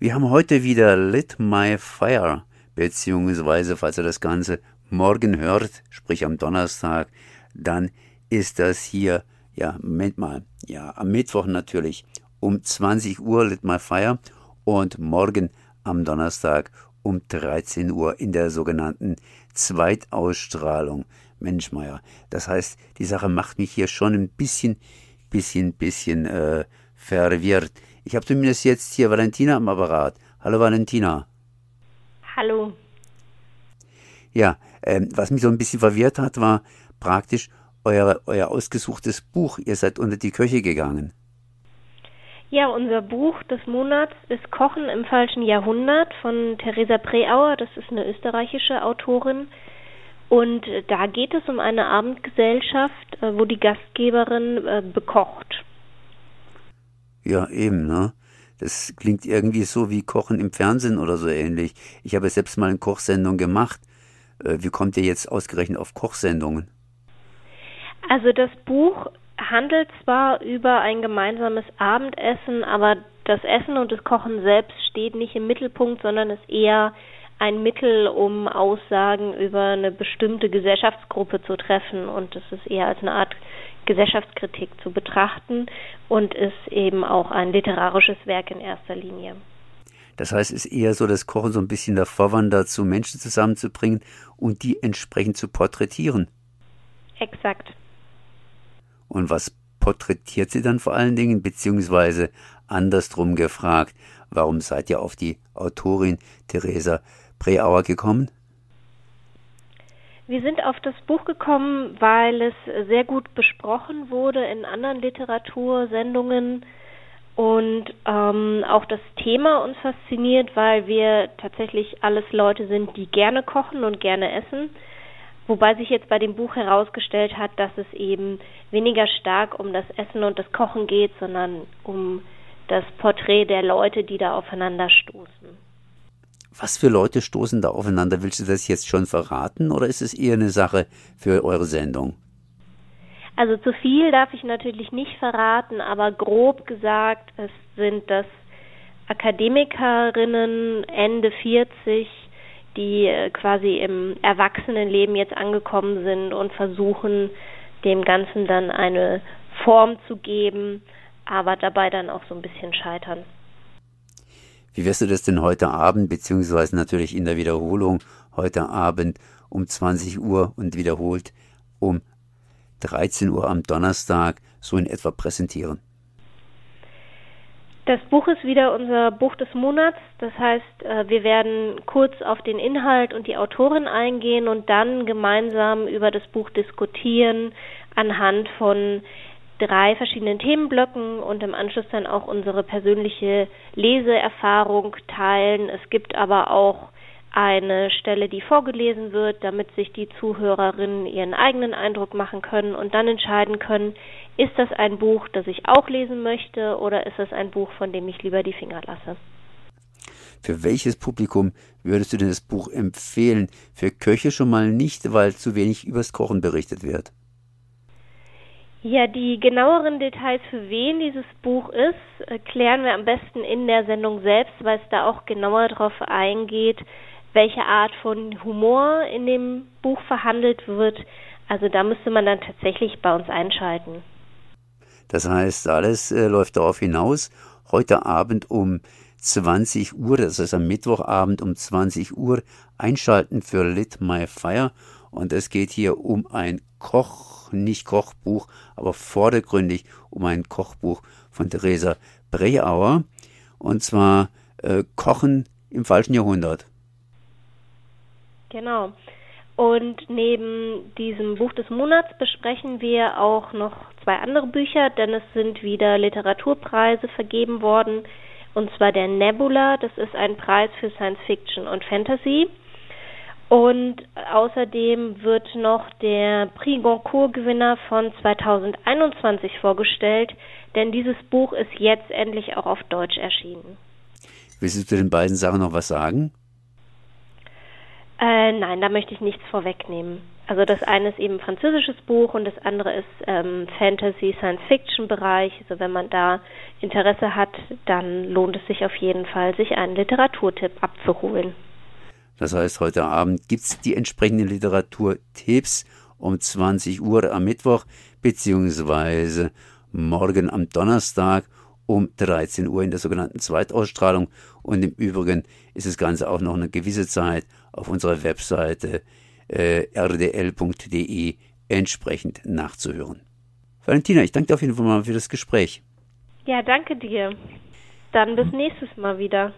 Wir haben heute wieder Lit My Fire, beziehungsweise, falls ihr das Ganze morgen hört, sprich am Donnerstag, dann ist das hier, ja, Moment mal, ja, am Mittwoch natürlich um 20 Uhr Lit My Fire und morgen am Donnerstag um 13 Uhr in der sogenannten Zweitausstrahlung. Mensch, Meier, das heißt, die Sache macht mich hier schon ein bisschen, bisschen, bisschen äh, verwirrt. Ich habe zumindest jetzt hier Valentina am Apparat. Hallo Valentina. Hallo. Ja, ähm, was mich so ein bisschen verwirrt hat, war praktisch euer, euer ausgesuchtes Buch. Ihr seid unter die Köche gegangen. Ja, unser Buch des Monats ist Kochen im falschen Jahrhundert von Theresa Preauer. Das ist eine österreichische Autorin. Und da geht es um eine Abendgesellschaft, äh, wo die Gastgeberin äh, bekocht. Ja, eben, ne? Das klingt irgendwie so wie Kochen im Fernsehen oder so ähnlich. Ich habe selbst mal eine Kochsendung gemacht. Äh, wie kommt ihr jetzt ausgerechnet auf Kochsendungen? Also das Buch handelt zwar über ein gemeinsames Abendessen, aber das Essen und das Kochen selbst steht nicht im Mittelpunkt, sondern ist eher ein Mittel, um Aussagen über eine bestimmte Gesellschaftsgruppe zu treffen und es ist eher als eine Art Gesellschaftskritik zu betrachten und ist eben auch ein literarisches Werk in erster Linie. Das heißt, es ist eher so das Kochen so ein bisschen der Vorwand dazu, Menschen zusammenzubringen und die entsprechend zu porträtieren. Exakt. Und was porträtiert sie dann vor allen Dingen, beziehungsweise andersrum gefragt, warum seid ihr auf die Autorin Theresa Preauer gekommen? Wir sind auf das Buch gekommen, weil es sehr gut besprochen wurde in anderen Literatursendungen und ähm, auch das Thema uns fasziniert, weil wir tatsächlich alles Leute sind, die gerne kochen und gerne essen. Wobei sich jetzt bei dem Buch herausgestellt hat, dass es eben weniger stark um das Essen und das Kochen geht, sondern um das Porträt der Leute, die da aufeinander stoßen. Was für Leute stoßen da aufeinander? Willst du das jetzt schon verraten oder ist es eher eine Sache für eure Sendung? Also zu viel darf ich natürlich nicht verraten, aber grob gesagt, es sind das Akademikerinnen Ende 40, die äh, quasi im Erwachsenenleben jetzt angekommen sind und versuchen, dem Ganzen dann eine Form zu geben, aber dabei dann auch so ein bisschen scheitern. Wie wirst du das denn heute Abend, beziehungsweise natürlich in der Wiederholung heute Abend um 20 Uhr und wiederholt um 13 Uhr am Donnerstag so in etwa präsentieren? Das Buch ist wieder unser Buch des Monats. Das heißt, äh, wir werden kurz auf den Inhalt und die Autorin eingehen und dann gemeinsam über das Buch diskutieren anhand von drei verschiedenen Themenblöcken und im Anschluss dann auch unsere persönliche Leseerfahrung teilen. Es gibt aber auch eine Stelle, die vorgelesen wird, damit sich die Zuhörerinnen ihren eigenen Eindruck machen können und dann entscheiden können, ist das ein Buch, das ich auch lesen möchte oder ist es ein Buch, von dem ich lieber die Finger lasse. Für welches Publikum würdest du denn das Buch empfehlen? Für Köche schon mal nicht, weil zu wenig übers Kochen berichtet wird. Ja, die genaueren Details, für wen dieses Buch ist, äh, klären wir am besten in der Sendung selbst, weil es da auch genauer darauf eingeht, welche Art von Humor in dem Buch verhandelt wird. Also da müsste man dann tatsächlich bei uns einschalten. Das heißt, alles äh, läuft darauf hinaus, heute Abend um 20 Uhr, das heißt am Mittwochabend um 20 Uhr, einschalten für Lit My Fire. Und es geht hier um ein Koch nicht Kochbuch, aber vordergründig um ein Kochbuch von Theresa Breauer. Und zwar äh, Kochen im falschen Jahrhundert. Genau. Und neben diesem Buch des Monats besprechen wir auch noch zwei andere Bücher, denn es sind wieder Literaturpreise vergeben worden. Und zwar der Nebula, das ist ein Preis für Science Fiction und Fantasy. Und außerdem wird noch der Prix Goncourt-Gewinner von 2021 vorgestellt, denn dieses Buch ist jetzt endlich auch auf Deutsch erschienen. Willst du zu den beiden Sachen noch was sagen? Äh, nein, da möchte ich nichts vorwegnehmen. Also das eine ist eben ein französisches Buch und das andere ist ähm, Fantasy, Science-Fiction-Bereich. Also wenn man da Interesse hat, dann lohnt es sich auf jeden Fall, sich einen Literaturtipp abzuholen. Das heißt, heute Abend gibt es die entsprechenden Literaturtipps um 20 Uhr am Mittwoch, beziehungsweise morgen am Donnerstag um 13 Uhr in der sogenannten Zweitausstrahlung. Und im Übrigen ist das Ganze auch noch eine gewisse Zeit auf unserer Webseite äh, rdl.de entsprechend nachzuhören. Valentina, ich danke dir auf jeden Fall mal für das Gespräch. Ja, danke dir. Dann bis nächstes Mal wieder.